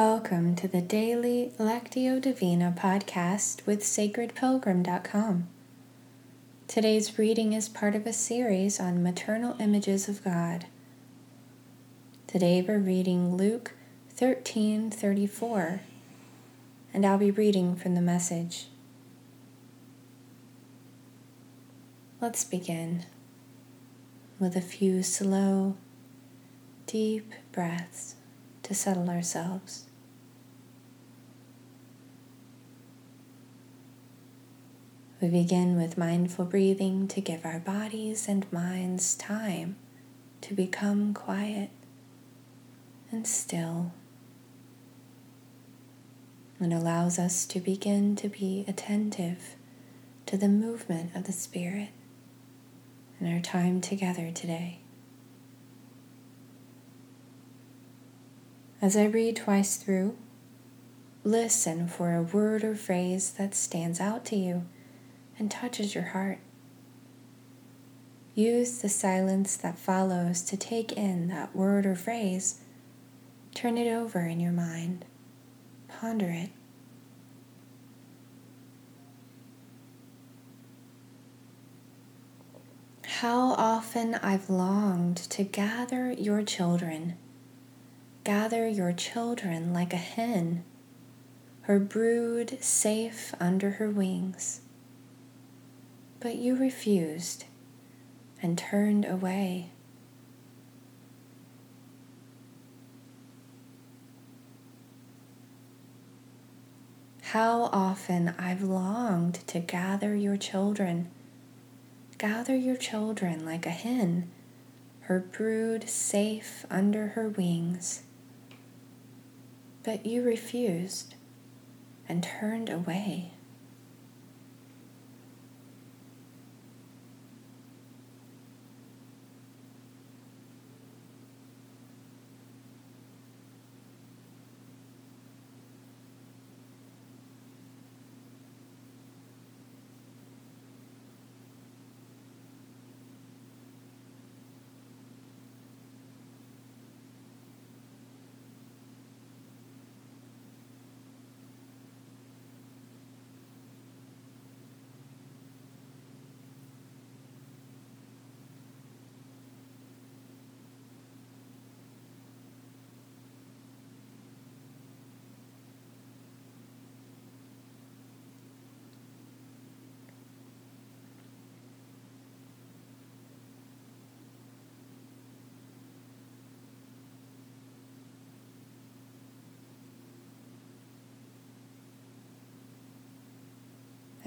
Welcome to the daily Lectio Divina podcast with sacredpilgrim.com. Today's reading is part of a series on maternal images of God. Today we're reading Luke 13:34, and I'll be reading from the message. Let's begin with a few slow, deep breaths to settle ourselves. We begin with mindful breathing to give our bodies and minds time to become quiet and still. It allows us to begin to be attentive to the movement of the Spirit in our time together today. As I read twice through, listen for a word or phrase that stands out to you and touches your heart. Use the silence that follows to take in that word or phrase. Turn it over in your mind. Ponder it. How often I've longed to gather your children, gather your children like a hen, her brood safe under her wings. But you refused and turned away. How often I've longed to gather your children Gather your children like a hen, her brood safe under her wings. But you refused and turned away.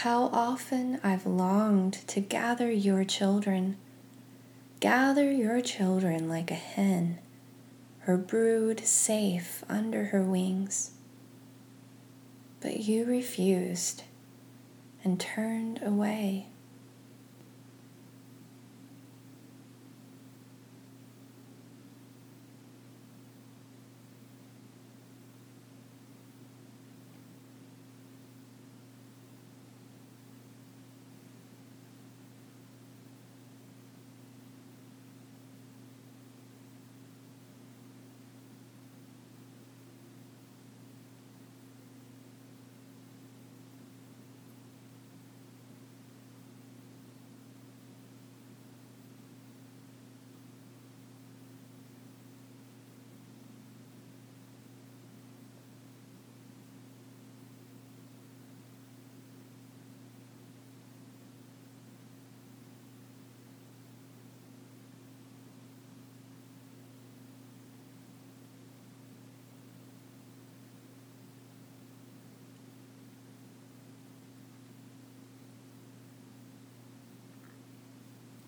How often I've longed to gather your children, gather your children like a hen, her brood safe under her wings. But you refused and turned away.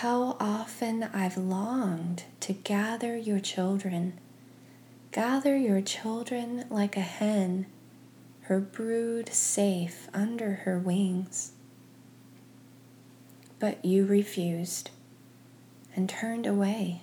How often I've longed to gather your children, gather your children like a hen, her brood safe under her wings. But you refused and turned away.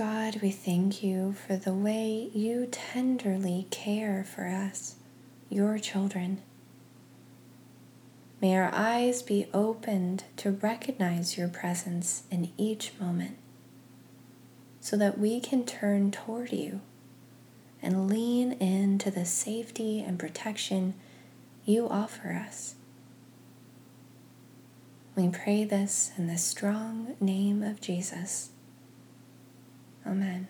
God, we thank you for the way you tenderly care for us, your children. May our eyes be opened to recognize your presence in each moment so that we can turn toward you and lean into the safety and protection you offer us. We pray this in the strong name of Jesus. Amen.